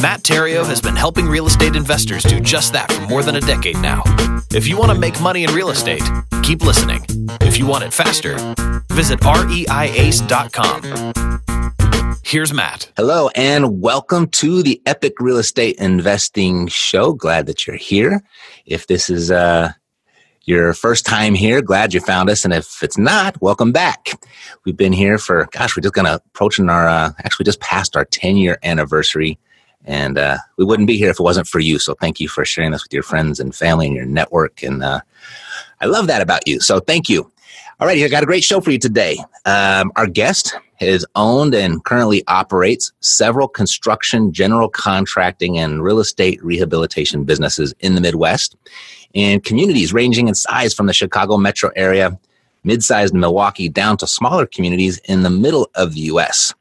Matt Theriault has been helping real estate investors do just that for more than a decade now. If you want to make money in real estate, keep listening. If you want it faster, visit reiace.com. Here's Matt. Hello, and welcome to the Epic Real Estate Investing Show. Glad that you're here. If this is uh, your first time here, glad you found us. And if it's not, welcome back. We've been here for, gosh, we're just going to approaching our, uh, actually just past our 10 year anniversary. And uh, we wouldn't be here if it wasn't for you. So thank you for sharing this with your friends and family and your network. And uh, I love that about you. So thank you. All right, I got a great show for you today. Um, our guest has owned and currently operates several construction, general contracting, and real estate rehabilitation businesses in the Midwest in communities ranging in size from the Chicago metro area, mid sized Milwaukee, down to smaller communities in the middle of the U.S.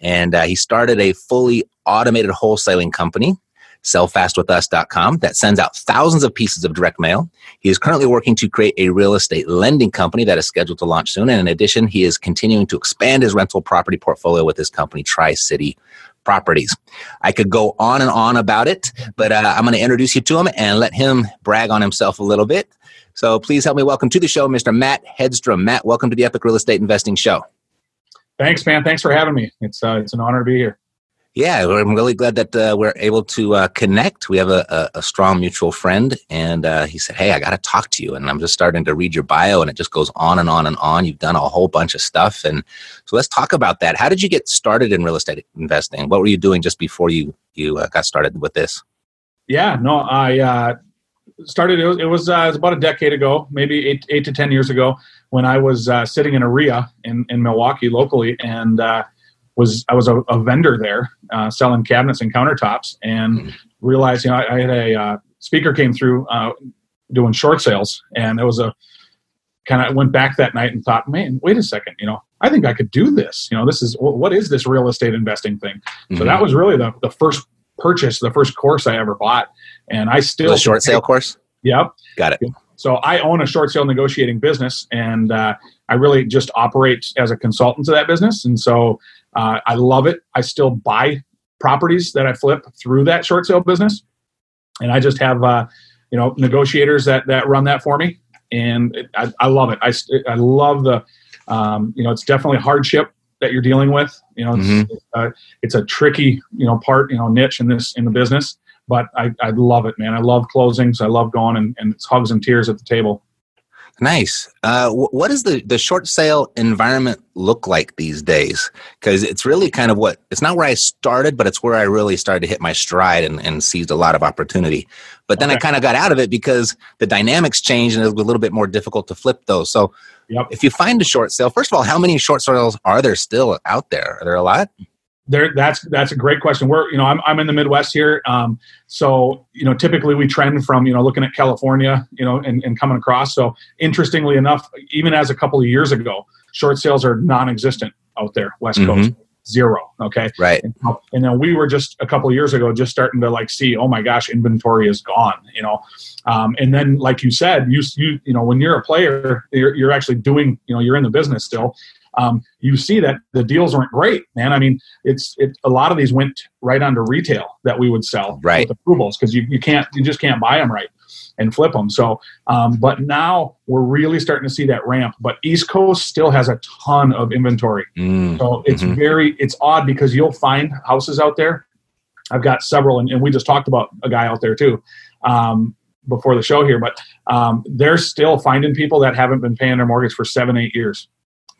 And uh, he started a fully automated wholesaling company sellfastwithus.com that sends out thousands of pieces of direct mail. He is currently working to create a real estate lending company that is scheduled to launch soon. And in addition, he is continuing to expand his rental property portfolio with his company, Tri City Properties. I could go on and on about it, but uh, I'm going to introduce you to him and let him brag on himself a little bit. So please help me welcome to the show, Mr. Matt Hedstrom. Matt, welcome to the Epic Real Estate Investing Show. Thanks, man. Thanks for having me. It's uh, it's an honor to be here. Yeah, I'm really glad that uh, we're able to uh, connect. We have a, a, a, strong mutual friend, and uh, he said, "Hey, I got to talk to you." And I'm just starting to read your bio, and it just goes on and on and on. You've done a whole bunch of stuff, and so let's talk about that. How did you get started in real estate investing? What were you doing just before you you uh, got started with this? Yeah, no, I uh, started. It was, it was, uh, it was about a decade ago, maybe eight eight to ten years ago, when I was sitting in a REIA in in Milwaukee locally, and was I was a, a vendor there uh, selling cabinets and countertops, and mm-hmm. realized you know I, I had a uh, speaker came through uh, doing short sales, and it was a kind of went back that night and thought, man, wait a second, you know, I think I could do this. You know, this is what is this real estate investing thing? Mm-hmm. So that was really the the first purchase, the first course I ever bought, and I still a short sale course. Yep, got it. So I own a short sale negotiating business, and uh, I really just operate as a consultant to that business. And so uh, I love it. I still buy properties that I flip through that short sale business, and I just have uh, you know negotiators that that run that for me, and it, I, I, love it. I I love the um, you know it's definitely hardship that you're dealing with. You know, it's, mm-hmm. uh, it's a tricky you know part you know niche in this in the business, but I, I love it, man. I love closings. I love going and, and it's hugs and tears at the table. Nice. Uh, what does the, the short sale environment look like these days? Because it's really kind of what it's not where I started, but it's where I really started to hit my stride and, and seized a lot of opportunity. But then okay. I kind of got out of it because the dynamics changed and it was a little bit more difficult to flip those. So yep. if you find a short sale, first of all, how many short sales are there still out there? Are there a lot? There, that's that's a great question. We're you know I'm I'm in the Midwest here, um, so you know typically we trend from you know looking at California, you know, and, and coming across. So interestingly enough, even as a couple of years ago, short sales are non-existent out there, West mm-hmm. Coast zero. Okay, right. And, and, then we were just a couple of years ago just starting to like see, oh my gosh, inventory is gone. You know, um, and then like you said, you you you know when you're a player, you're, you're actually doing you know you're in the business still um, you see that the deals weren't great, man. I mean, it's it. A lot of these went right under retail that we would sell Right. with approvals because you, you can't you just can't buy them right and flip them. So, um, but now we're really starting to see that ramp. But East Coast still has a ton of inventory. Mm, So it's Mhm. very it's odd because you'll find houses out there. I've got several, and, and we just talked about a guy out there too um, before the show here. But um, they're still finding people that haven't been paying their mortgage for seven, eight years.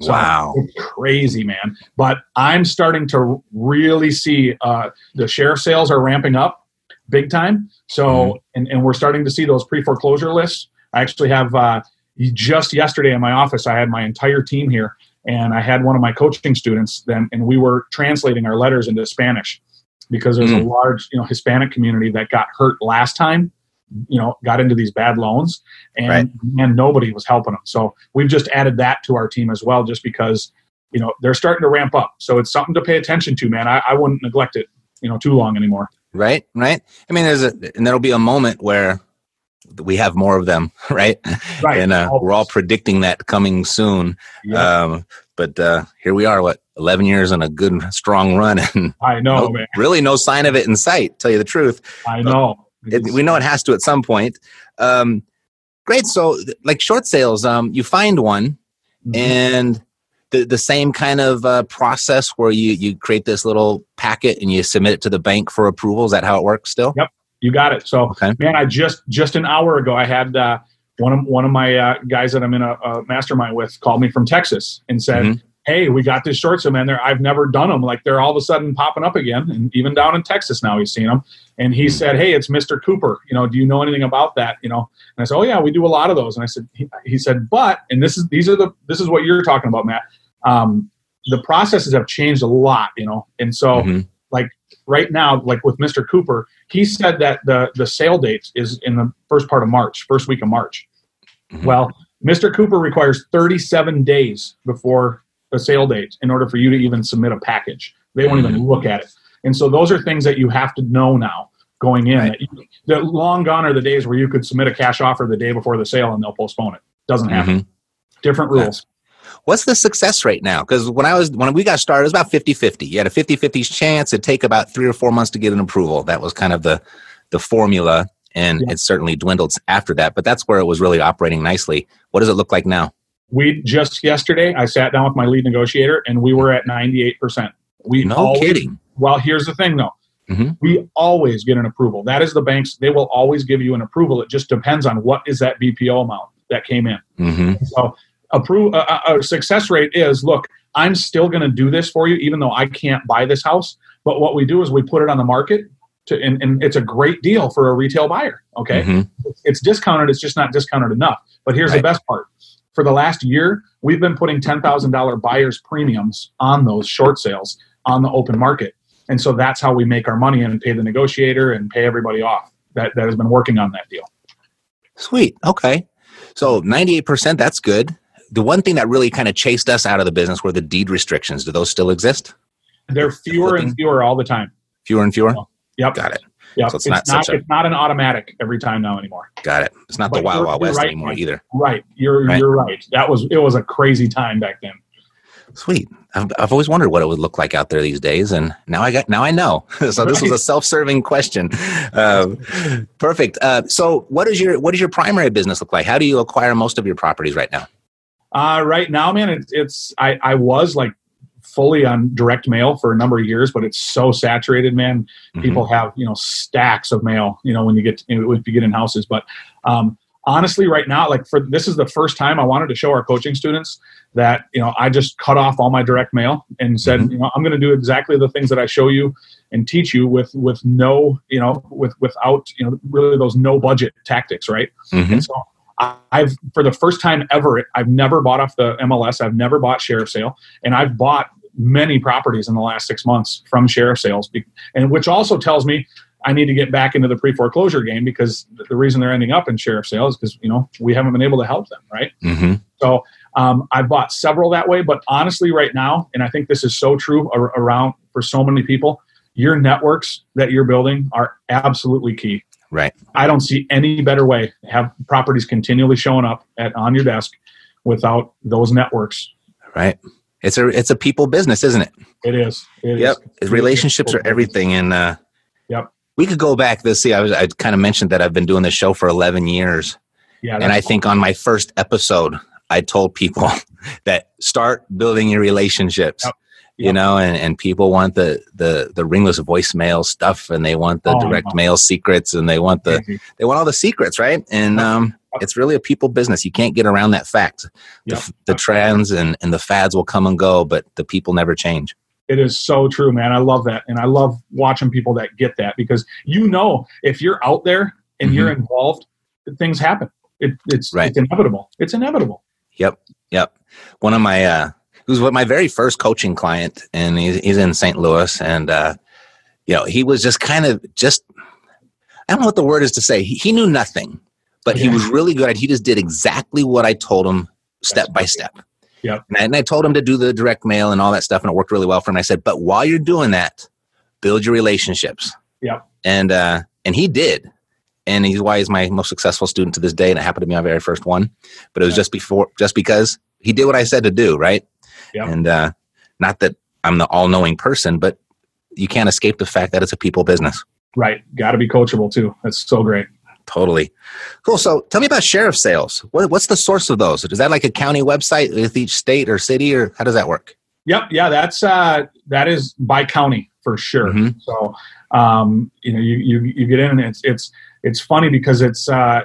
So Wow. crazy, man. But I'm starting to really see uh, the share sales are ramping up big time. So, Mhm. and, and we're starting to see those pre foreclosure lists. I actually have uh, just yesterday in my office, I had my entire team here, and I had one of my coaching students then, and we were translating our letters into Spanish because there's a Mm. large, you know, Hispanic community that got hurt last time. You know, got into these bad loans, and Right. and nobody was helping them. So we've just added that to our team as well, just because you know they're starting to ramp up. So it's something to pay attention to, man. I, I wouldn't neglect it, you know, too long anymore. Right. Right. I mean, there's a, and there'll be a moment where we have more of them, right? Right. And uh, we're all predicting that coming soon. Yeah, Um, but uh, here we are, what, 11 years on a good, strong run, and I know, no- man. really no sign of it in sight, tell you the truth. I know. It, we know it has to at some point. Um, great. So, like short sales, um, you find one, Mhm. and the the same kind of uh, process where you you create this little packet and you submit it to the bank for approval. Is that how it works? Still? Yep. You got it. So, Okay. man, I just just an hour ago, I had uh, one of one of my uh, guys that I'm in a, a mastermind with called me from Texas and said, Mhm. "Hey, we got these short sale, man. There, I've never done them. Like they're all of a sudden popping up again, and even down in Texas now, he's seen them." And he Mhm. said, "Hey, it's Mr. Cooper. You know, do you know anything about that? You know?" And I said, "Oh yeah, we do a lot of those." And I said, he, he said, "But and this is these are the this is what you're talking about, Matt. Um, the processes have changed a lot, you know, and so." Mhm. right now, like with Mr. Cooper, he said that the the sale date is in the first part of March, first week of March. Mhm. Well, Mr. Cooper requires 37 days before the sale date in order for you to even submit a package. They won't even look at it. And so those are things that you have to know now going in. Right. That you, long gone are the days where you could submit a cash offer the day before the sale and they'll postpone it. Doesn't happen. Mhm. Different rules. What's the success rate now? Because when I was when we got started, it was about 50-50. You had a 50-50 chance. It'd take about three or four months to get an approval. That was kind of the the formula, and Yeah. it certainly dwindled after that. But that's where it was really operating nicely. What does it look like now? We just yesterday, I sat down with my lead negotiator and we were at 98%. We No always- kidding. Well, here's the thing though. Mhm. We always get an approval. That is the banks. They will always give you an approval. It just depends on what is that BPO amount that came in. hmm So, approve uh, uh, success rate is look. I'm still going to do this for you, even though I can't buy this house. But what we do is we put it on the market, to, and, and it's a great deal for a retail buyer. Okay, hmm it's discounted. It's just not discounted enough. But here's the best part: for the last year, we've been putting ten thousand dollar buyers premiums on those short sales on the open market, and so that's how we make our money and pay the negotiator and pay everybody off that that has been working on that deal. Sweet. Okay. So 98%, that's good. The one thing that really kind of chased us out of the business were the deed restrictions. Do those still exist? They're fewer and fewer all the time. Fewer and fewer? Yep. Got it. Yep. So it's it's not not. a- it's not an automatic every time now anymore. Got it. It's not the But Wild Wild West right, anymore either. Right. You're Right. you're right. That was it was a crazy time back then. Sweet. I've, I've always wondered what it would look like out there these days, and now I got now I know. so this was a self-serving question. Um, perfect. Uh, so what is your what does your primary business look like? How do you acquire most of your properties right now? Uh, right now, man, it's, it's I, I was like fully on direct mail for a number of years, but it's so saturated, man. Mhm. People have you know stacks of mail, you know, when you get if you get in houses. But um, honestly, right now, like for this is the first time I wanted to show our coaching students that you know I just cut off all my direct mail and said, Mhm. you know, I'm going to do exactly the things that I show you and teach you with with no, you know, with without you know really those no budget tactics, right? Mhm. And so I've, for the first time ever, I've never bought off the MLS. I've never bought sheriff sale, and I've bought many properties in the last six months from sheriff sales, and which also tells me I need to get back into the pre foreclosure game because the reason they're ending up in sheriff sales is because you know we haven't been able to help them, right? Mhm. So um, I've bought several that way, but honestly, right now, and I think this is so true ar- around for so many people, your networks that you're building are absolutely key. Right. I don't see any better way to have properties continually showing up at on your desk without those networks. Right. It's a it's a people business, isn't it? It is. It yep. is. Relationships are everything, and uh, yep. We could go back. This see, I was I kind of mentioned that I've been doing this show for eleven years. Yeah, and I think on my first episode, I told people that start building your relationships. Yep. You know, and, and people want the, the the ringless voicemail stuff, and they want the oh, direct mail secrets, and they want the they want all the secrets, right? And um, it's really a people business. You can't get around that fact. Yep. The, the trends and, and the fads will come and go, but the people never change. It is so true, man. I love that. And I love watching people that get that because you know, if you're out there and mm-hmm. you're involved, things happen. It, it's, right. it's inevitable. It's inevitable. Yep. Yep. One of my, uh, who's what my very first coaching client and he's, he's in St. Louis and, uh, you know, he was just kind of just, I don't know what the word is to say. He, he knew nothing but he was really good at he just did exactly what I told him step by step. Yeah. And, and I told him to do the direct mail and all that stuff, and it worked really well for him. I said, but while you're doing that, build your relationships. Yeah. And uh, and he did. And he's why he's my most successful student to this day, and it happened to be my very first one. But it was yeah. just before just because he did what I said to do, right? Yeah. And uh, not that I'm the all knowing person, but you can't escape the fact that it's a people business. Right. Got to be coachable too. That's so great. Totally. Cool. So tell me about sheriff sales. What, what's the source of those? Is that like a county website with each state or city, or how does that work? Yep. Yeah, that's uh, that is by county for sure. Mm-hmm. So um, you know, you, you you get in and it's it's it's funny because it's uh,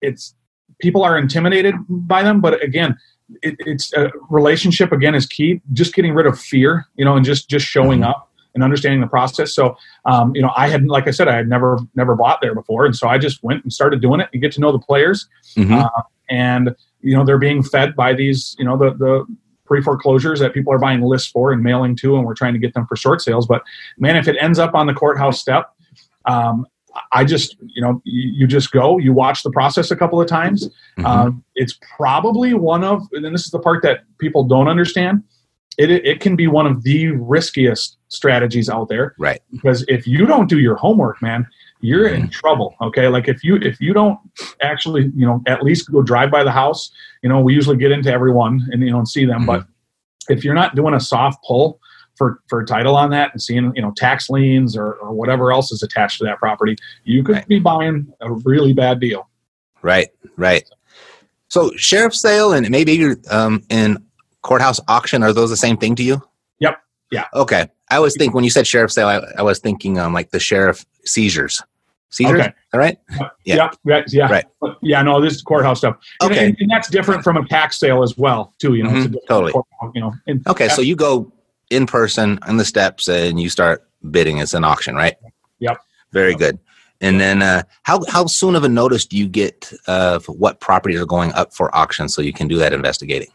it's people are intimidated by them, but again, it, it's a relationship again is key. Just getting rid of fear, you know, and just just showing mm-hmm. up and understanding the process. So, um, you know, I had, like I said, I had never never bought there before, and so I just went and started doing it. You get to know the players, mm-hmm. uh, and you know they're being fed by these, you know, the the pre foreclosures that people are buying lists for and mailing to, and we're trying to get them for short sales. But man, if it ends up on the courthouse step, um, I just, you know, you, you, just go, you watch the process a couple of times. Mm-hmm. Um, it's probably one of, and this is the part that people don't understand it, it can be one of the riskiest strategies out there right because if you don't do your homework man you're in mm-hmm. trouble okay like if you if you don't actually you know at least go drive by the house you know we usually get into everyone and you know and see them mm-hmm. but if you're not doing a soft pull for for a title on that and seeing you know tax liens or, or whatever else is attached to that property you could right. be buying a really bad deal right right so sheriff sale and maybe you're um, in courthouse auction are those the same thing to you? Yep. Yeah. Okay. I always think when you said sheriff sale, I, I was thinking um like the sheriff seizures. Seizures. Okay. All right. Yeah. Yeah. Yeah. Right. Yeah. No, this is courthouse stuff. Okay. And, and, that's different from a tax sale as well, too. You know, mm-hmm. totally. You know. Okay. So you go in person on the steps and you start bidding. It's an auction, right? Yep. Very yep. good. And then, uh, how how soon of a notice do you get of what properties are going up for auction so you can do that investigating?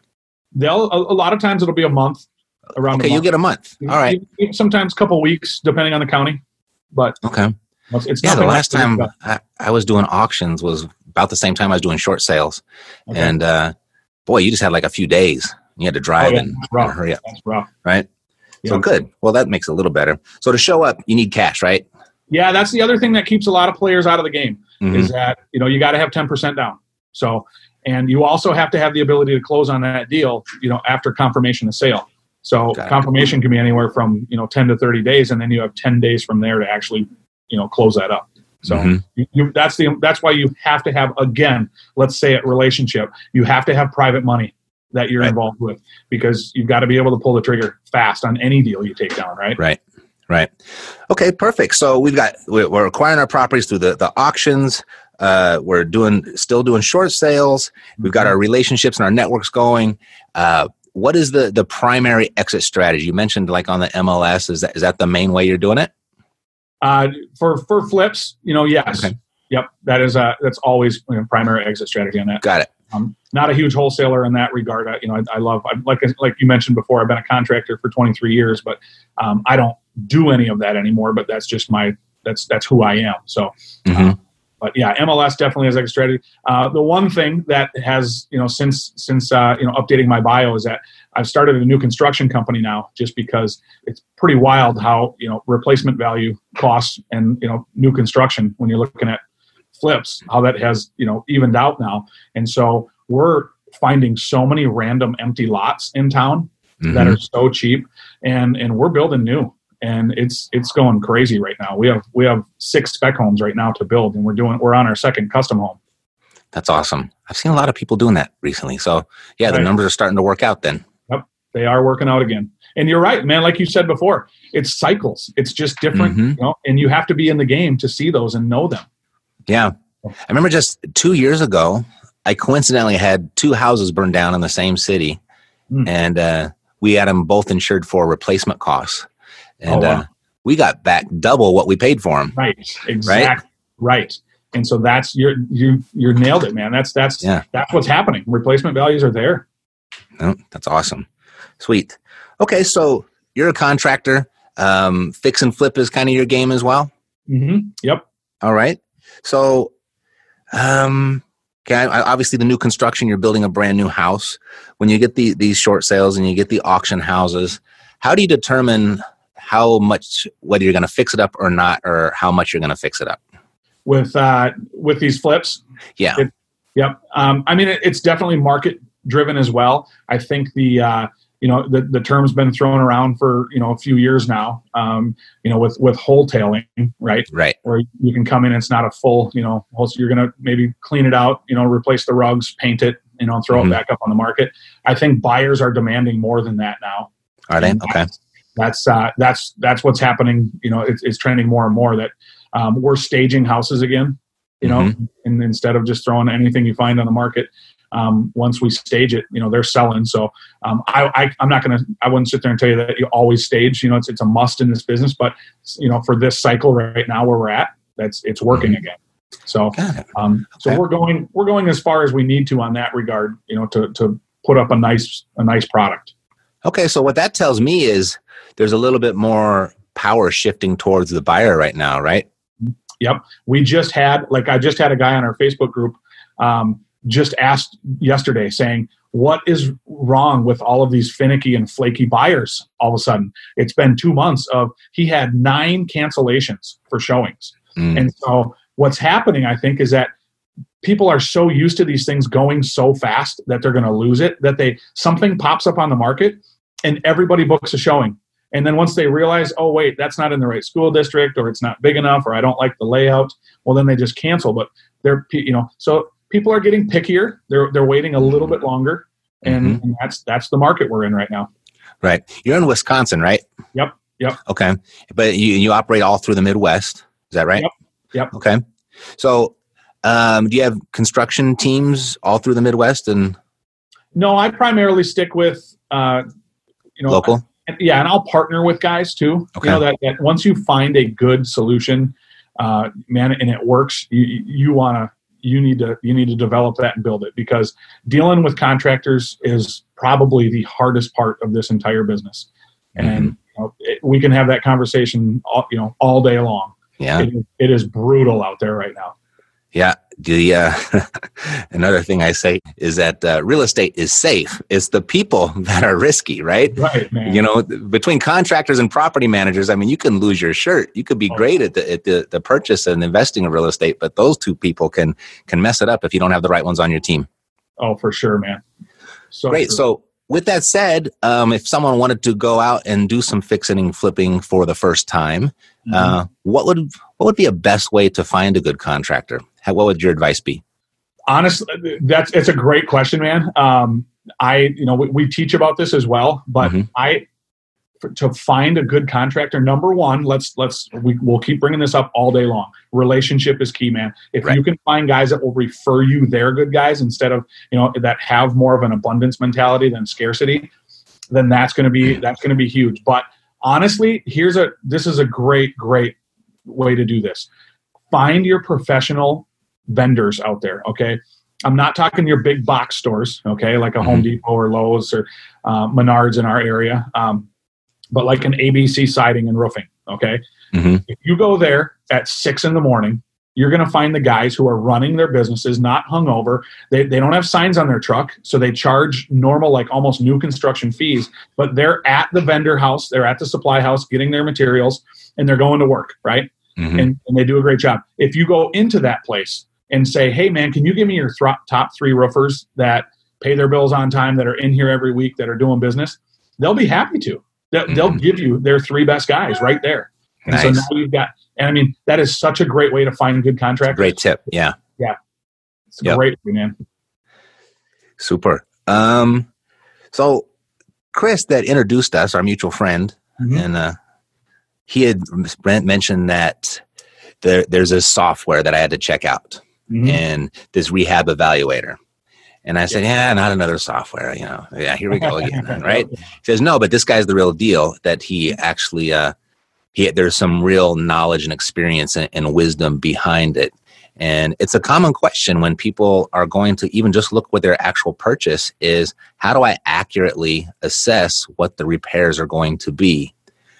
They'll a, a, lot of times it'll be a month around. Okay, you get a month. All right. Sometimes a couple weeks, depending on the county. But okay. It's yeah, the last time I, I, was doing auctions was about the same time I was doing short sales, okay. and uh, boy, you just had like a few days. You had to drive oh, yeah. and, and, hurry up. That's rough. Right. Yeah. So good. Well, that makes it a little better. So to show up, you need cash, right? Yeah, that's the other thing that keeps a lot of players out of the game mm-hmm. is that you know you got to have ten percent down. So and you also have to have the ability to close on that deal you know after confirmation of sale. So confirmation can be anywhere from you know 10 to 30 days and then you have 10 days from there to actually you know close that up. So mm-hmm. you, you, that's the that's why you have to have again let's say it relationship you have to have private money that you're right. involved with because you've got to be able to pull the trigger fast on any deal you take down right? Right. Right. Okay perfect. So we've got we're acquiring our properties through the the auctions uh, we're doing still doing short sales. We've got our relationships and our networks going. Uh, what is the the primary exit strategy? You mentioned like on the MLS. Is that is that the main way you're doing it? Uh, for for flips, you know, yes, okay. yep. That is uh that's always you know, primary exit strategy on that. Got it. I'm not a huge wholesaler in that regard. I, you know, I, I love I, like like you mentioned before. I've been a contractor for 23 years, but um, I don't do any of that anymore. But that's just my that's that's who I am. So. Mm-hmm. Uh, but yeah, MLS definitely has a strategy. Uh, the one thing that has you know since since uh, you know updating my bio is that I've started a new construction company now, just because it's pretty wild how you know replacement value costs and you know new construction when you're looking at flips how that has you know evened out now, and so we're finding so many random empty lots in town mm-hmm. that are so cheap, and and we're building new, and it's it's going crazy right now. We have we have six spec homes right now to build, and we're doing we're on our second custom home. That's awesome. I've seen a lot of people doing that recently. So yeah, the right. numbers are starting to work out. Then. Yep, they are working out again. And you're right, man. Like you said before, it's cycles. It's just different, mm-hmm. you know, and you have to be in the game to see those and know them. Yeah, I remember just two years ago, I coincidentally had two houses burned down in the same city, mm. and uh, we had them both insured for replacement costs, and oh, wow. uh, we got back double what we paid for them. Right, exactly. Right. right. And so that's you're you you nailed it, man. That's that's yeah. that's what's happening. Replacement values are there. Oh, that's awesome. Sweet. Okay, so you're a contractor. Um, fix and flip is kind of your game as well. Mm-hmm. Yep. All right. So, um, okay, obviously the new construction, you're building a brand new house. When you get the, these short sales and you get the auction houses, how do you determine how much, whether you're going to fix it up or not, or how much you're going to fix it up? With, uh, with these flips? Yeah. It, yep. Um, I mean, it, it's definitely market driven as well. I think the, uh, you know the, the term's been thrown around for you know a few years now um, you know with with wholetailing right right where you can come in it's not a full you know you're gonna maybe clean it out you know replace the rugs paint it you know throw mm-hmm. it back up on the market i think buyers are demanding more than that now are they okay that's uh, that's that's what's happening you know it's, it's trending more and more that um, we're staging houses again you know mm-hmm. and instead of just throwing anything you find on the market um, once we stage it, you know, they're selling. So um, I, I, am not going to, I wouldn't sit there and tell you that you always stage, you know, it's, it's a must in this business, but you know, for this cycle right now where we're at, that's, it's working mm-hmm. again. So, um, so we're going, we're going as far as we need to on that regard, you know, to, to put up a nice, a nice product. Okay. So what that tells me is there's a little bit more power shifting towards the buyer right now, right? Yep. We just had, like, I just had a guy on our Facebook group um, just asked yesterday saying, what is wrong with all of these finicky and flaky buyers all of a sudden? It's been two months of he had nine cancellations for showings. Mm. And so what's happening, I think, is that people are so used to these things going so fast that they're going to lose it that they something pops up on the market and everybody books a showing and then once they realize oh wait that's not in the right school district or it's not big enough or i don't like the layout well then they just cancel but they're you know so people are getting pickier. They're they're waiting a little bit longer, and, mm-hmm. and that's that's the market we're in right now. Right. You're in Wisconsin, right? Yep. Yep. Okay. But you you operate all through the Midwest. Is that right? Yep. Yep. Okay. So, um, do you have construction teams all through the Midwest and? No, I primarily stick with, uh, you know, local. Yeah, and I'll partner with guys too. Okay. You know that, that once you find a good solution, uh, man, and it works, you you want to you need to you need to develop that and build it because dealing with contractors is probably the hardest part of this entire business and mm-hmm. you know, it, we can have that conversation all, you know all day long yeah it, it is brutal out there right now yeah. The uh, another thing I say is that uh, real estate is safe. It's the people that are risky, right? Right. Man. You know, between contractors and property managers, I mean, you can lose your shirt. You could be oh. great at, the, at the, the purchase and investing in real estate, but those two people can can mess it up if you don't have the right ones on your team. Oh, for sure, man. So great. True. So with that said, um, if someone wanted to go out and do some fixing and flipping for the first time, mm-hmm. uh, what would what would be a best way to find a good contractor? How, what would your advice be? Honestly, that's it's a great question, man. Um, I you know we, we, teach about this as well, but mm-hmm. I for, to find a good contractor number one let's let's we, we'll keep bringing this up all day long relationship is key man if right. you can find guys that will refer you their good guys instead of you know that have more of an abundance mentality than scarcity then that's going to be that's going to be huge but honestly here's a this is a great great way to do this find your professional vendors out there okay i'm not talking your big box stores okay like a mm-hmm. home depot or lowes or uh, menards in our area um, but like an ABC siding and roofing. Okay. Mm-hmm. If you go there at six in the morning, you're going to find the guys who are running their businesses not hungover. They, they don't have signs on their truck, so they charge normal, like almost new construction fees, but they're at the vendor house, they're at the supply house getting their materials, and they're going to work, right? Mm-hmm. And, and they do a great job. If you go into that place and say, hey, man, can you give me your th- top three roofers that pay their bills on time, that are in here every week, that are doing business? they'll be happy to. They'll, Mhm. they'll give you their three best guys right there. And so now you've got, and I mean, that is such a great way to find good contractors. Great tip. Yeah. Yeah. It's Yep. great, man. Super. Um, so Chris that introduced us, our mutual friend, Mhm. and uh, he had m- mentioned that there, there's a software that I had to check out Mhm. and this rehab evaluator. And I said, yeah, not another software, you know. Yeah, here we go again, right? He says, no, but this guy's the real deal. That he actually, uh, he there's some real knowledge and experience and, and wisdom behind it. And it's a common question when people are going to even just look with their actual purchase is how do I accurately assess what the repairs are going to be?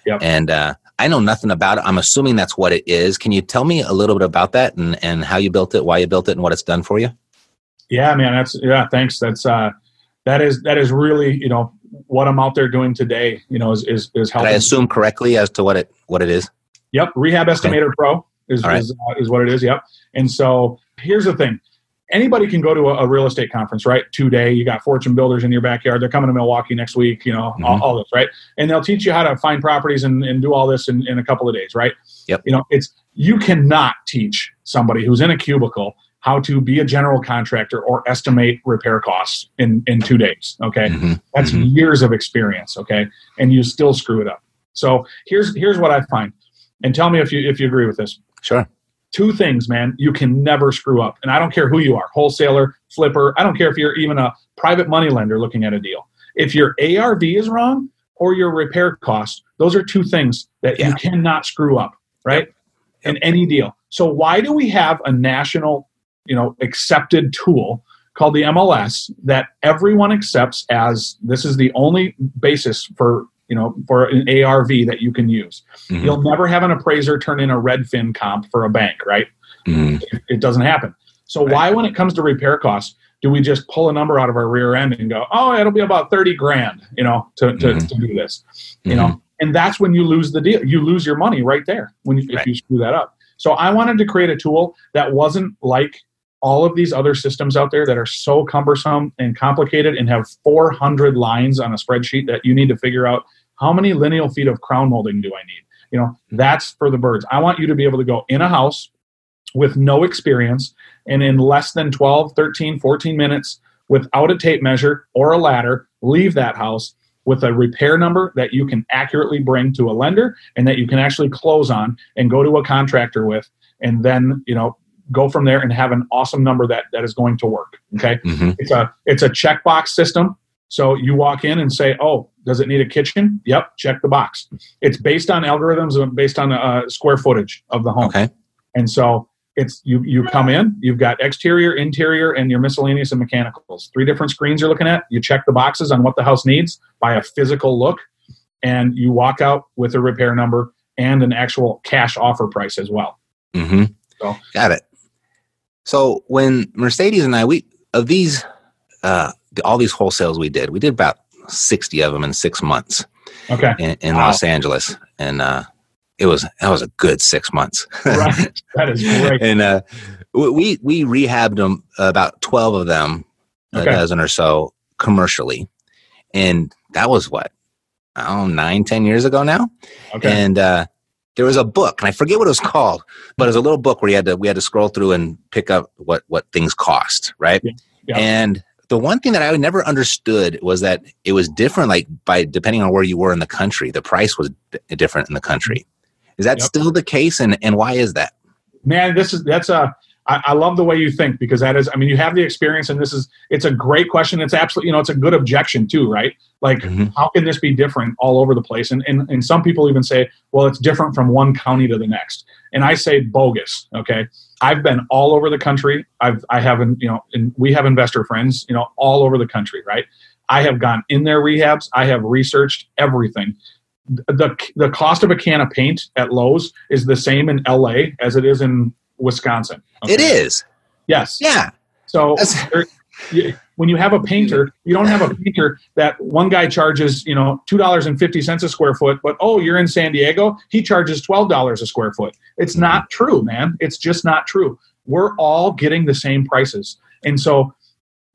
Yep. And uh, I know nothing about it. I'm assuming that's what it is. Can you tell me a little bit about that and, and how you built it, why you built it, and what it's done for you? Yeah, man. That's yeah. Thanks. That's uh, that is that is really you know what I'm out there doing today. You know, is is, is Did helping. I assume correctly as to what it what it is? Yep, Rehab Estimator Pro is right. is, uh, is what it is. Yep. And so here's the thing: anybody can go to a, a real estate conference, right? Two day. You got Fortune Builders in your backyard. They're coming to Milwaukee next week. You know, all, Mhm. all this, right? And they'll teach you how to find properties and, and do all this in, in a couple of days, right? Yep. You know, it's you cannot teach somebody who's in a cubicle how to be a general contractor or estimate repair costs in in two days. Okay. Mhm. That's Mhm. years of experience, okay? And you still screw it up. So here's here's what I find. And tell me if you if you agree with this. Sure. Two things, man, you can never screw up. And I don't care who you are, wholesaler, flipper, I don't care if you're even a private money lender looking at a deal. If your ARV is wrong or your repair cost, those are two things that Yeah. you cannot screw up, right? In any deal. So why do we have a national, you know, accepted tool called the MLS that everyone accepts as this is the only basis for you know for an ARV that you can use. Mhm. You'll never have an appraiser turn in a Redfin comp for a bank, right? Mhm. It, doesn't happen. So Right. why, when it comes to repair costs, do we just pull a number out of our rear end and go, oh, it'll be about thirty grand, you know, to to, Mhm. to do this, you know? And that's when you lose the deal. You lose your money right there when you, if you screw that up. So I wanted to create a tool that wasn't like all of these other systems out there that are so cumbersome and complicated and have 400 lines on a spreadsheet that you need to figure out how many lineal feet of crown molding do I need? You know, that's for the birds. I want you to be able to go in a house with no experience and in less than 12, 13, 14 minutes without a tape measure or a ladder, leave that house with a repair number that you can accurately bring to a lender and that you can actually close on and go to a contractor with and then, you know, go from there and have an awesome number that that is going to work, okay? Mhm. It's a it's a checkbox system. So you walk in and say, "Oh, does it need a kitchen?" Yep, check the box. It's based on algorithms and based on uh, square footage of the home. Okay. And so it's you you come in, you've got exterior, interior, and your miscellaneous and mechanicals. Three different screens you're looking at. You check the boxes on what the house needs by a physical look, and you walk out with a repair number and an actual cash offer price as well. Mm-hmm. So- Got it. So when Mercedes and I, we of these, uh, all these wholesales we did, we did about sixty of them in six months Okay. in, in Wow. Los Angeles, and uh, it was that was a good six months. Right. That is great. and uh, we we rehabbed them about twelve of them, Okay. a dozen or so commercially, and that was what I don't know nine ten years ago now. Okay. And uh, there was a book, and I forget what it was called, but it was a little book where you had to we had to scroll through and pick up what what things cost, right? Yeah. Yeah. And the one thing that I never understood was that it was different, like by depending on where you were in the country, the price was d- different in the country. Is that Yep. still the case, and and why is that? man this is that's a I, I love the way you think because that is i mean you have the experience and this is it's a great question it's absolutely you know it's a good objection too right like Mhm. how can this be different all over the place and, and and some people even say well it's different from one county to the next and i say bogus okay i've been all over the country i've i haven't you know and we have investor friends you know all over the country right i have gone in their rehabs i have researched everything the the cost of a can of paint at Lowe's is the same in LA as it is in Wisconsin. It okay? is, Yes. yeah. So That's- there- you- when you have a painter, you don't have a painter that one guy charges, you know, two dollars and fifty cents a square foot, but oh, you're in San Diego, he charges twelve dollars a square foot. It's mm-hmm. not true, man. It's just not true. We're all getting the same prices, and so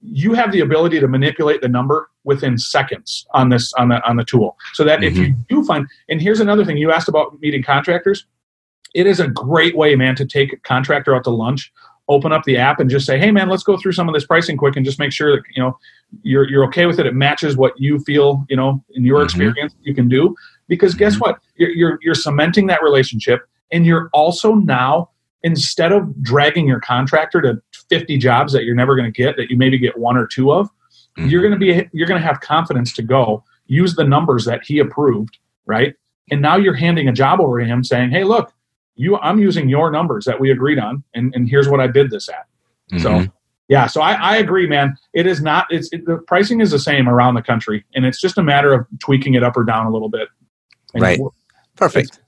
you have the ability to manipulate the number within seconds on this on the on the tool so that if you mm-hmm. do find and here's another thing you asked about meeting contractors it is a great way man to take a contractor out to lunch open up the app and just say hey man let's go through some of this pricing quick and just make sure that you know you're you're okay with it it matches what you feel you know in your Mhm. experience you can do because guess Mhm. what you're, you're you're cementing that relationship and you're also now instead of dragging your contractor to 50 jobs that you're never going to get that you maybe get one or two of Mhm. you're going to be you're going to have confidence to go use the numbers that he approved right and now you're handing a job over to him saying hey look you i'm using your numbers that we agreed on and, and here's what i bid this at so Mhm. yeah so i, I agree man it is not it's it, the pricing is the same around the country and it's just a matter of tweaking it up or down a little bit And Right. perfect.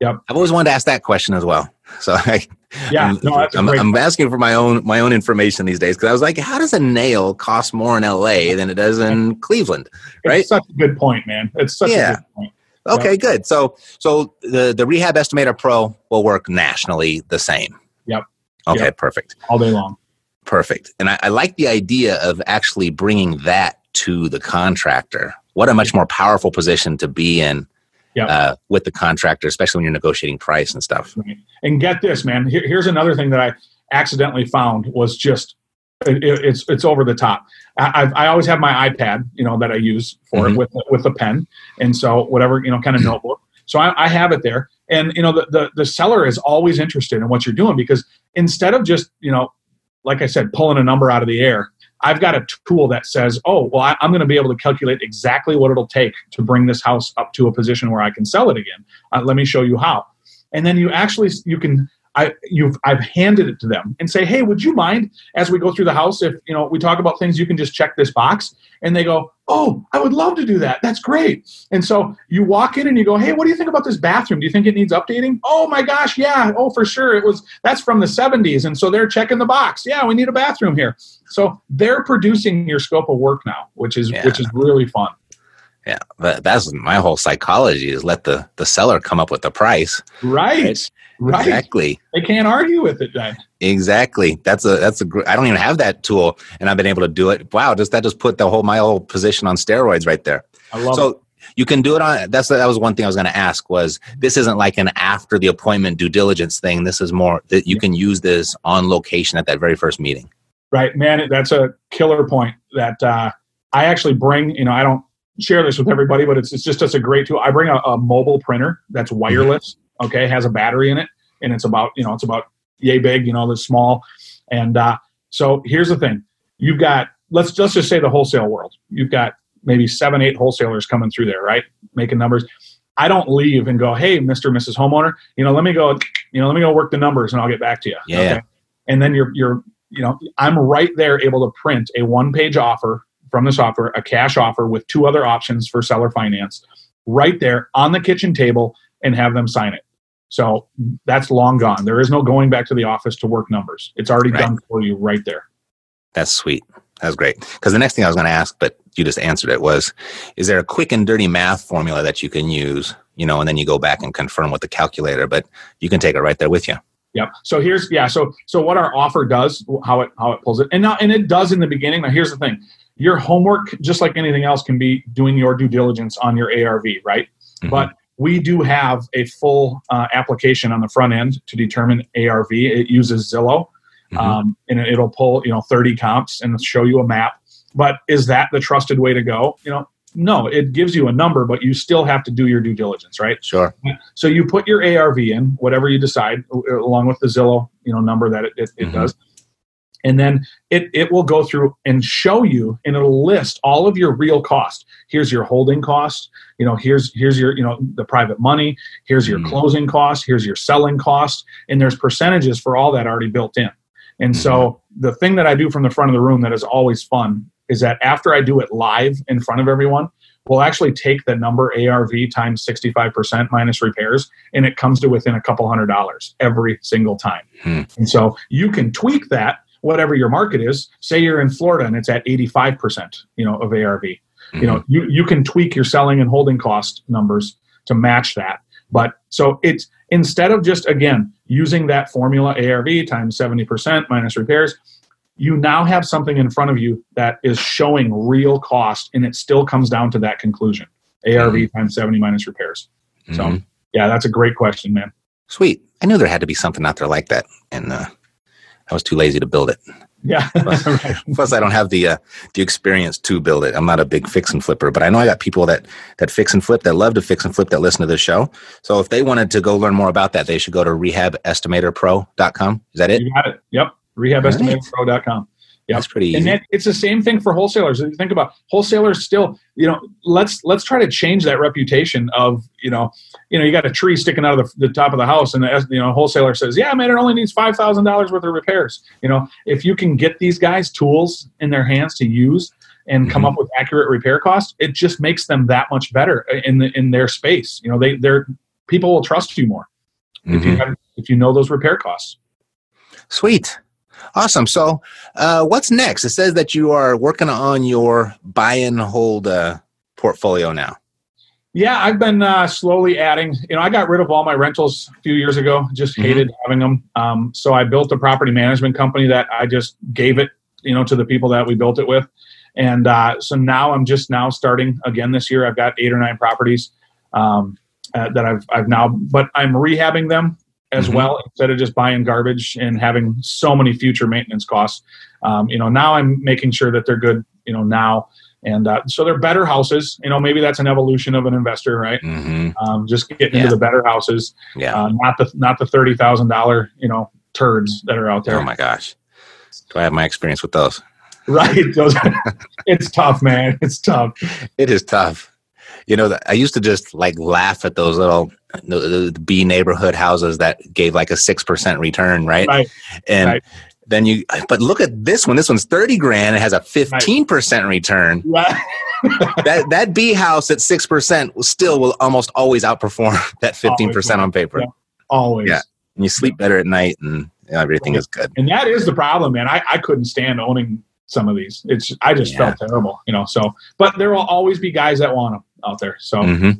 Yep. I've always wanted to ask that question as well. So I, yeah I'm, no I'm, great I'm asking for my own my own information these days because I was like, how does a nail cost more in LA than it does in Cleveland? it's right? such a good point man it's such Yeah. a good point Okay, good. So so the the Rehab Estimator Pro will work nationally the same. Yep. Okay, Yep. perfect, all day long perfect. And I, I like the idea of actually bringing that to the contractor. What a much more powerful position to be in Yep. uh, with the contractor, especially when you're negotiating price and stuff. Right. And get this, man. Here, here's another thing that I accidentally found was just it, it- it's it's over the top. I, I've, I always have my iPad, you know, that I use for Mhm. it with with a pen, and so whatever you know, kind of notebook. So I, I have it there, and you know, the, the the seller is always interested in what you're doing because instead of just you know, like I said, pulling a number out of the air. I've got a tool that says, "Oh, well, I, I'm going to be able to calculate exactly what it'll take to bring this house up to a position where I can sell it again. Uh, let me show you how." and then you actually you can I you've I've handed it to them and say, hey, would you mind as we go through the house if you know we talk about things, you can just check this box, and they go, oh, I would love to do that. That's great. And so you walk in and you go, hey, what do you think about this bathroom? Do you think it needs updating? Oh my gosh, yeah, oh for sure. It was that's from the 70s, and so they're checking the box. Yeah, we need a bathroom here. So they're producing your scope of work now, which is Yeah. which is really fun. Yeah, but that's my whole psychology is let the the seller come up with the price. Right. Right. Exactly. They can't argue with it then. Exactly. That's a that's a I don't even have that tool, and I've been able to do it. Wow, just that just put the whole my whole position on steroids right there. I love it. so you can do it on. That's that was one thing I was going to ask. Was this isn't like an after the appointment due diligence thing? This is more that you can use this on location at that very first meeting. Right, man, that's a killer point that uh, I actually bring. You know, I don't share this with everybody, but it's, it's just it's a great tool. I bring a, a mobile printer that's wireless. Okay, has a battery in it, and it's about you know it's about yay big. You know, this small, and uh, so here's the thing: you've got let's let's just say the wholesale world. You've got maybe seven, eight wholesalers coming through there, right, making numbers. I don't leave and go, hey, Mr. Mrs. Homeowner, you know, let me go, you know, let me go work the numbers and I'll get back to you. Yeah. And then you're you're you know, I'm right there able to print a one page offer from the software, a cash offer with two other options for seller finance right there on the kitchen table and have them sign it. So that's long gone. There is no going back to the office to work numbers. It's already Right. done for you right there. That's sweet. That's great. Because the next thing I was going to ask, but you just answered it, was is there a quick and dirty math formula that you can use, you know, and then you go back and confirm with the calculator, but you can take it right there with you. Yep. So here's yeah. So so what our offer does, how it how it pulls it, and now and it does in the beginning. Now here's the thing: your homework, just like anything else, can be doing your due diligence on your ARV, right? Mhm. But we do have a full uh, application on the front end to determine ARV. It uses Zillow, Mhm. um, and it'll pull you know 30 comps and show you a map. But is that the trusted way to go? You know, no. It gives you a number, but you still have to do your due diligence, right? Sure. So you put your ARV in, whatever you decide, along with the Zillow, you know, number that it, it, it Mhm. does. And then it, it will go through and show you and it'll list all of your real cost. Here's your holding cost, you know, here's here's your, you know, the private money, here's your Mhm. closing cost, here's your selling cost, and there's percentages for all that already built in. And so the thing that I do from the front of the room that is always fun is that after I do it live in front of everyone, we'll actually take the number ARV times 65% minus repairs, and it comes to within a couple hundred dollars every single time. Hmm. And so you can tweak that, whatever your market is. Say you're in Florida and it's at 85%, you know, of ARV. You know, you, you can tweak your selling and holding cost numbers to match that. But so it's instead of just again using that formula ARV times 70% minus repairs, you now have something in front of you that is showing real cost, and it still comes down to that conclusion: ARV Mm-hmm. times seventy minus repairs. So, Mhm. yeah, that's a great question, man. Sweet. I knew there had to be something out there like that, and uh, I was too lazy to build it. Yeah, right. Plus, I don't have the uh, the experience to build it. I'm not a big fix and flipper, but I know I got people that that fix and flip that love to fix and flip that listen to this show. So if they wanted to go learn more about that, they should go to rehabestimatorpro.com. Is that it? You got it. Yep. RehabEstimatorPro.com. Yep. That's pretty easy. And that, it's the same thing for wholesalers. If you think about wholesalers, still, you know, let's let's try to change that reputation of, you know, you know, you got a tree sticking out of the, the top of the house, and the you know wholesaler says, "Yeah, man, it only needs five thousand dollars worth of repairs." You know, if you can get these guys tools in their hands to use and come Mhm. up with accurate repair costs, it just makes them that much better in the, in their space. You know, they they're people will trust you more if you Mhm. have, if you know those repair costs. Sweet. Awesome. So, uh, what's next? It says that you are working on your buy and hold uh, portfolio now. Yeah, I've been uh, slowly adding. You know, I got rid of all my rentals a few years ago. Just Mhm. hated having them. Um, so I built a property management company that I just gave it, you know, to the people that we built it with. And uh, so now I'm just now starting again this year. I've got eight or nine properties um, uh, that I've I've now, but I'm rehabbing them as Mhm. well instead of just buying garbage and having so many future maintenance costs. Um, you know, now I'm making sure that they're good. You know, now. And uh, so they're better houses. You know, maybe that's an evolution of an investor, right? hmm um, just getting Yeah. into the better houses, Yeah. uh, not the not the thirty thousand dollar you know turds that are out there. oh my gosh. Do I have my experience with those? Right? Those, it's tough, man. It's tough. It is tough. You know, I used to just like laugh at those little the, B neighborhood houses that gave like a six percent return, right? Right. And right. then you, but look at this one. This one's thirty grand. It has a fifteen percent return. Right. that that B house at six percent still will almost always outperform that fifteen percent on paper. Yeah. Always. Yeah. And you sleep better at night, and everything is good. And that is the problem, man. I, I couldn't stand owning some of these. It's I just Yeah. felt terrible, you know. So, but there will always be guys that want them out there. So hmm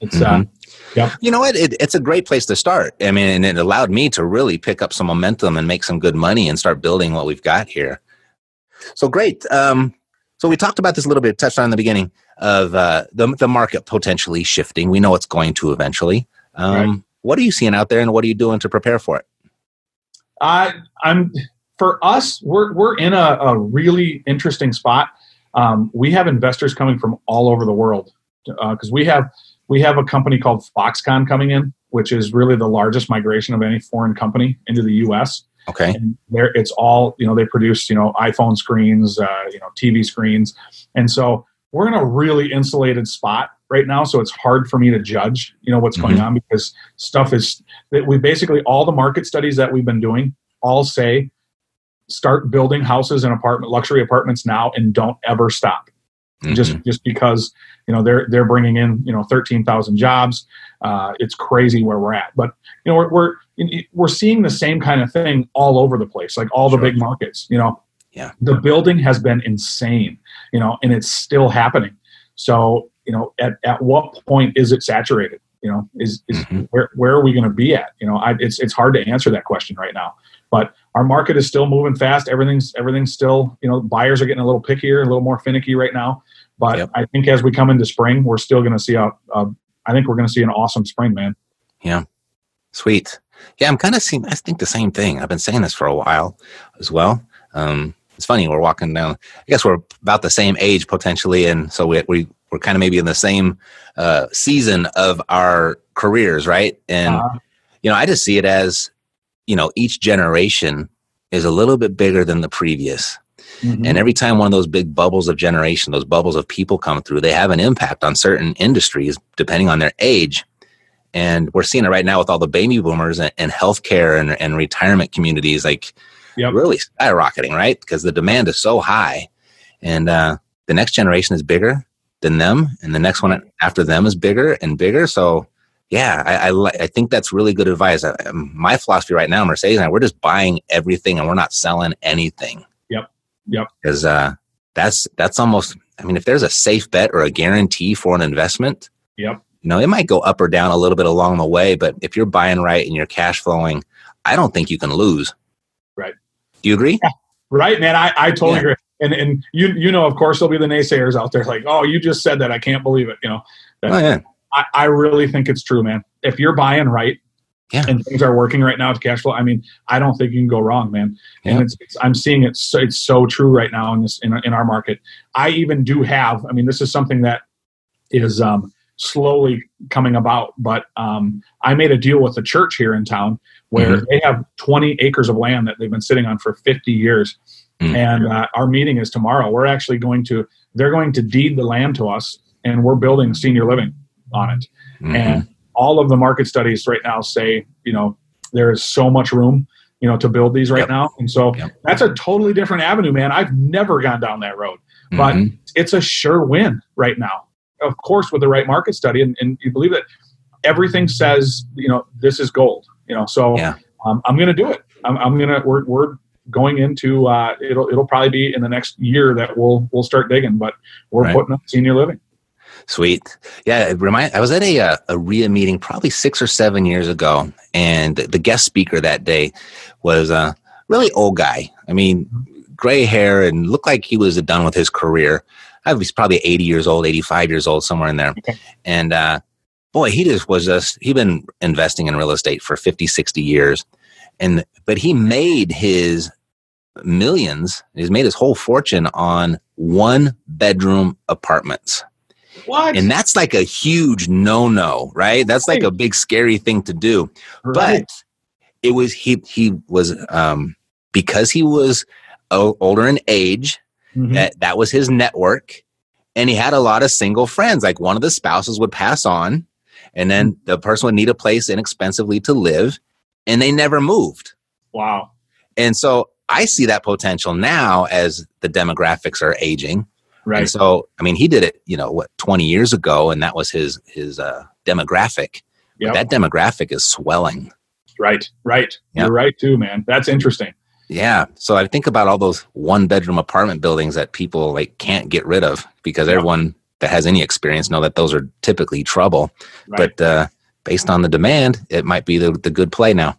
it's uh, yeah. You know what? It, it's a great place to start. I mean, and it allowed me to really pick up some momentum and make some good money and start building what we've got here. So great. Um, so we talked about this a little bit, touched on in the beginning of uh, the the market potentially shifting. We know it's going to eventually. Um, Right. What are you seeing out there, and what are you doing to prepare for it? I I'm for us, we're we're in a, a really interesting spot. Um, we have investors coming from all over the world because we have we have a company called Foxconn coming in, which is really the largest migration of any foreign company into the U.S. Okay. And there, it's all you know. They produce you know iPhone screens, uh, you know TV screens, and so we're in a really insulated spot right now. So it's hard for me to judge you know what's going on because stuff is that we basically all the market studies that we've been doing all say start building houses and apartment luxury apartments now and don't ever stop just Mhm. just because you know they're they're bringing in you know 13,000 jobs. Uh, it's crazy where we're at. But you know we're we're we're seeing the same kind of thing all over the place like all the Sure. big markets you know? Yeah. the building has been insane you know and it's still happening. So you know at, at what point is it saturated? You know is, is Mhm. where where are we going to be at? You know I, it's it's hard to answer that question right now. But our market is still moving fast. Everything's everything's still you know buyers are getting a little pickier a little more finicky right now but Yep. i think as we come into spring we're still going to see a, a i think we're going to see an awesome spring man Yeah, Sweet. Yeah, I'm kind of seeing. I think the same thing. I've been saying this for a while as well. Um, it's funny. We're walking down. I guess we're about the same age potentially, and so we, we we're kind of maybe in the same uh, season of our careers, right? And Uh, you know, I just see it as you know, each generation is a little bit bigger than the previous. Mhm. And every time one of those big bubbles of generation, those bubbles of people come through, they have an impact on certain industries depending on their age. And we're seeing it right now with all the baby boomers and, and healthcare and, and retirement communities, like Yep. really skyrocketing, right? Because the demand is so high. And uh, the next generation is bigger than them, and the next one after them is bigger and bigger. So, yeah, I, I, I think that's really good advice. I, my philosophy right now, Mercedes and I, we're just buying everything and we're not selling anything. Yep. Yep. Because uh, that's that's almost. I mean, if there's a safe bet or a guarantee for an investment, yep you know, it might go up or down a little bit along the way, but if you're buying right and you're cash flowing, I don't think you can lose. Right. Do you agree? Right, man. I, I totally Yeah. agree. And and you you know, of course, there'll be the naysayers out there like, oh, you just said that. I can't believe it. You know, Oh yeah. I, I really think it's true, man. If you're buying right, Yeah. and things are working right now to cash flow, I mean, I don't think you can go wrong, man. And Yeah. it's, it's I'm seeing it. So, it's so true right now in this in, in our market. I even do have. I mean, this is something that is um, slowly coming about. But um, I made a deal with the church here in town where Mhm. they have 20 acres of land that they've been sitting on for 50 years. Mm. And uh, our meeting is tomorrow. We're actually going to. They're going to deed the land to us, and we're building senior living on it. Mhm. And all of the market studies right now say, you know, there is so much room, you know, to build these right Yep. now. And so Yep. that's a totally different avenue, man. I've never gone down that road, but Mhm. it's a sure win right now. Of course, with the right market study, and, and you believe that everything says, you know, this is gold. You know, so Yeah. um, I'm going to do it. I'm, I'm going to. We're we're going into. Uh, it'll it'll probably be in the next year that we'll we'll start digging, but we're Right. putting up senior living. Sweet. Yeah, it remind I was at a uh, a RIA meeting probably six or seven years ago, and the guest speaker that day was a really old guy. I mean, gray hair and looked like he was done with his career. I was probably 80 years old, 85 years old, somewhere in there. Okay. And uh, boy, he just was just he'd been investing in real estate for 50, 60 years, and but he made his millions. He's made his whole fortune on one bedroom apartments. What? And that's like a huge no no, right? That's like a big scary thing to do. Right. But it was he he was um because he was o- older in age, Mhm. that that was his network and he had a lot of single friends like one of the spouses would pass on and then the person would need a place inexpensively to live and they never moved. wow. And so I see that potential now as the demographics are aging. Right. And so, I mean, he did it, you know, what, 20 years ago, and that was his his uh, demographic. Yep. That demographic is swelling. Right, right. Yeah. You're right too, man. That's interesting. Yeah. So I think about all those one bedroom apartment buildings that people like can't get rid of because Yeah. everyone that has any experience know that those are typically trouble. Right, But uh, based on the demand, it might be the, the good play now.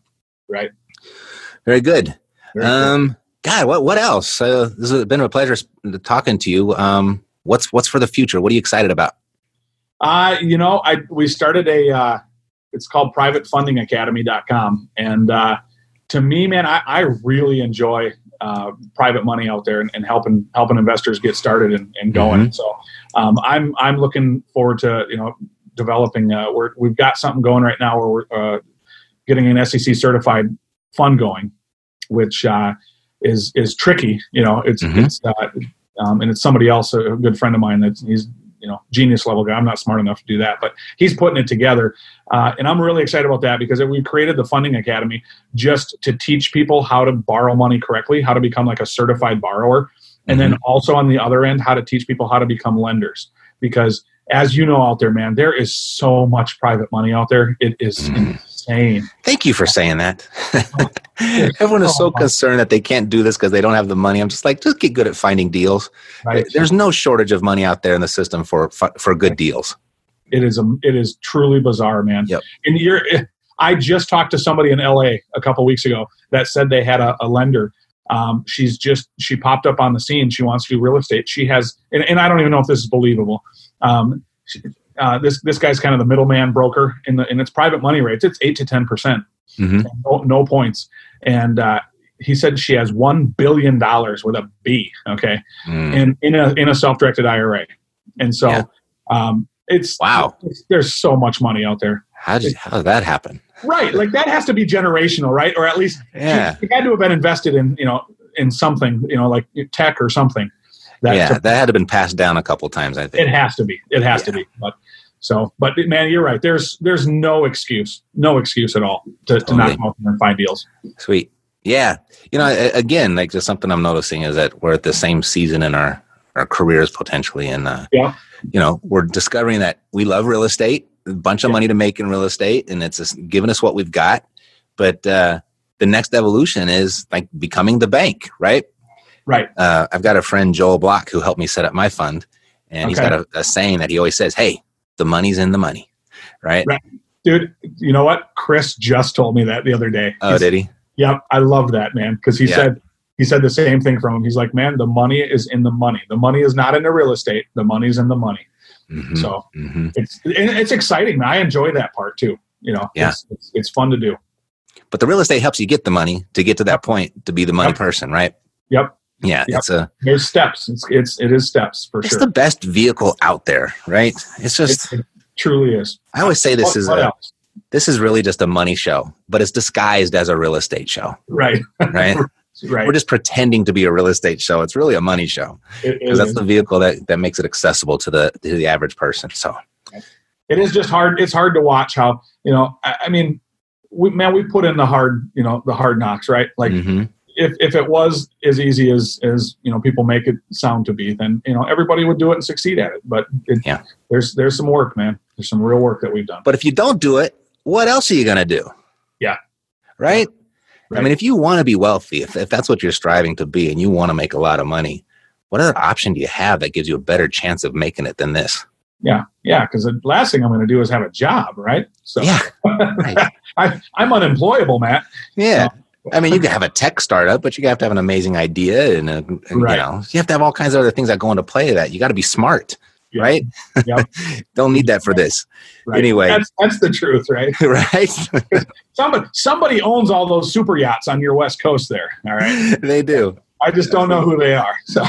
right. Very good. Very. Um, God, what what else? Uh, this has been a pleasure talking to you. Um, what's what's for the future? What are you excited about? Uh, you know, I we started a uh, it's called privatefundingacademy.com. And uh, to me, man, I, I really enjoy uh, private money out there and, and helping helping investors get started and, and going. So um, I'm I'm looking forward to you know developing. Uh, we're, we've got something going right now where we're uh, getting an SEC certified fund going, which uh, is is tricky. You know, it's Mhm. it's uh, um, and it's somebody else, a good friend of mine that's he's you know genius level guy. I'm not smart enough to do that, but he's putting it together, uh, and I'm really excited about that because we created the Funding Academy just to teach people how to borrow money correctly, how to become like a certified borrower, and then also on the other end, how to teach people how to become lenders. Because as you know out there, man, there is so much private money out there. It is Mhm. Insane. Thank you for saying that. Everyone is so concerned that they can't do this because they don't have the money. I'm just like, just get good at finding deals. Right? There's no shortage of money out there in the system for for, for good deals. It is a, it is truly bizarre, man. Yep. And you're, I just talked to somebody in LA a couple weeks ago that said they had a, a lender. Um, she's just she popped up on the scene. She wants to do real estate. She has, and, and I don't even know if this is believable. Um, she, uh, this this guy's kind of the middleman broker in the in its private money rates. It's eight to ten percent, Mhm. no, no points. And uh, he said she has one billion dollars with a B. Okay, Mm. in in a in a self directed IRA. And so, Yeah. um, it's Wow. it's- there's so much money out there. How did how did that happen? Right. Like that has to be generational, right? Or at least Yeah. she had to have been invested in, you know, in something, you know, like tech or something. That yeah, that had to been passed down a couple times. I think it has to be. It has to be. But so, but man, you're right. There's there's no excuse, no excuse at all to, to not Totally. go out there and find deals. Sweet. Yeah. You know, again, like just something I'm noticing is that we're at the same season in our our careers potentially, and uh, Yeah. you know, we're discovering that we love real estate, a bunch of Yeah. money to make in real estate, and it's just giving us what we've got. But uh, the next evolution is like becoming the bank, right? Right. Uh, I've got a friend Joel Block who helped me set up my fund, and he's got a, a saying that he always says, "Hey, the money's in the money," right? Right. Dude, you know what? Chris just told me that the other day. Oh, He's- did he? Yep, I love that man because he Yeah. said he said the same thing from him. He's like, man, the money is in the money. The money is not in the real estate. The money's in the money. Mhm, So mhm. it's it's exciting. I enjoy that part too. You know, Yeah. it's, it's, it's fun to do. But the real estate helps you get the money to get to that point to be the money Yep. person, right? Yep. Yeah, Yep. it's a There's steps. It's it's it is steps for it's sure. It's the best vehicle out there, right? It's just it, it truly is. I always say this What- is what a, this is really just a money show, but it's disguised as a real estate show, right. right? right. We're just pretending to be a real estate show. It's really a money show because that's the vehicle that, that makes it accessible to the to the average person. So it is just hard. It's hard to watch how you know. I, I mean, we, man, we put in the hard, you know, the hard knocks, right? Like mhm. If if it was as easy as as you know people make it sound to be, then you know everybody would do it and succeed at it. But it, Yeah. there's there's some work, man. There's some real work that we've done. but if you don't do it, what else are you gonna do? Yeah. Right? I mean, if you want to be wealthy, if, if that's what you're striving to be and you want to make a lot of money, what other option do you have that gives you a better chance of making it than this? yeah, yeah. Because the last thing I'm going to do is have a job, right? So Yeah. right. I, I'm unemployable, Matt. Yeah. I mean, you can have a tech startup, but you have to have an amazing idea, and, uh, and Right. you know, you have to have all kinds of other things that go into play. That you got to be smart, Yeah. right? Yep. Don't need that for this, Right. Anyway. that's that's the truth, right? right? Somebody somebody owns all those super yachts on your west coast there. All right. they do I just don't know who they are. So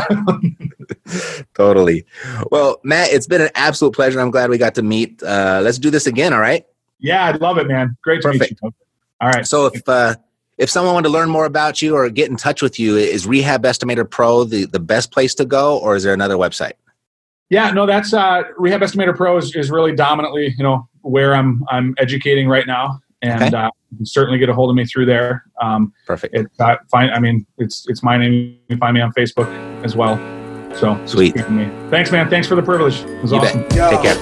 totally. Well, Matt, it's been an absolute pleasure. I'm glad we got to meet. Uh, let's do this again. All right. yeah, I'd love it, man. Great to meet Perfect. you. All right. So if uh, if someone wanted to learn more about you or get in touch with you, is Rehab Estimator Pro the, the best place to go, or is there another website? Yeah, no, that's uh, Rehab Estimator Pro is, is really dominantly, you know, where I'm I'm educating right now, and Okay. uh, you can certainly get a hold of me through there. Um, Perfect. it uh, find, I mean, it's it's my name. You can find me on Facebook as well. So Sweet. me. Thanks, man. Thanks for the privilege. It was You awesome. bet. Yo. Take care.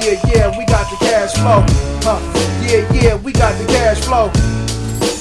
Yeah, yeah, we got the cash flow. Huh. Yeah, yeah, we got the cash flow.